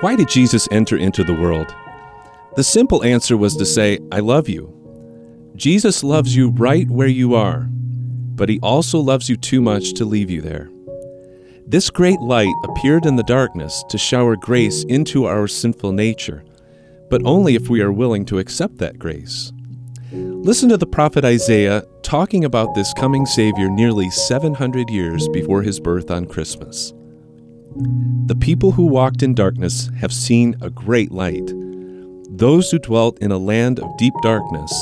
Why did Jesus enter into the world? The simple answer was to say, I love you. Jesus loves you right where you are, but he also loves you too much to leave you there. This great light appeared in the darkness to shower grace into our sinful nature, but only if we are willing to accept that grace. Listen to the prophet Isaiah talking about this coming Savior nearly 700 years before his birth on Christmas. The people who walked in darkness have seen a great light. Those who dwelt in a land of deep darkness,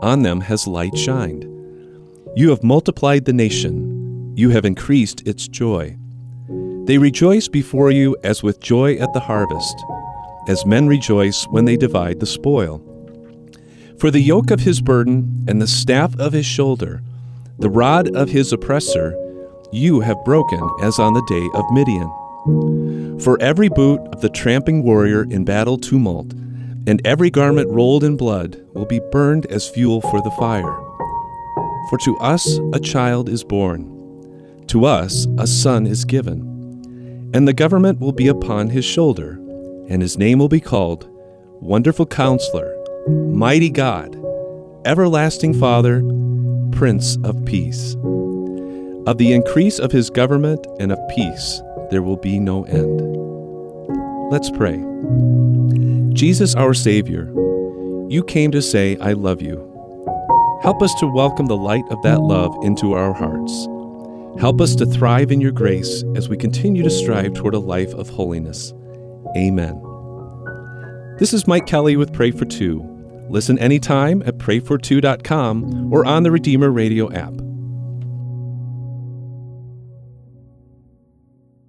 on them has light shined. You have multiplied the nation, you have increased its joy. They rejoice before you as with joy at the harvest, as men rejoice when they divide the spoil. For the yoke of his burden and the staff of his shoulder, the rod of his oppressor, you have broken as on the day of Midian. For every boot of the tramping warrior in battle tumult, and every garment rolled in blood will be burned as fuel for the fire. For to us a child is born, to us a son is given, and the government will be upon his shoulder, and his name will be called Wonderful Counselor, Mighty God, Everlasting Father, Prince of Peace. Of the increase of his government and of peace, there will be no end. Let's pray. Jesus, our Savior, you came to say, I love you. Help us to welcome the light of that love into our hearts. Help us to thrive in your grace as we continue to strive toward a life of holiness. Amen. This is Mike Kelly with Pray for Two. Listen anytime at prayfor2.com or on the Redeemer Radio app.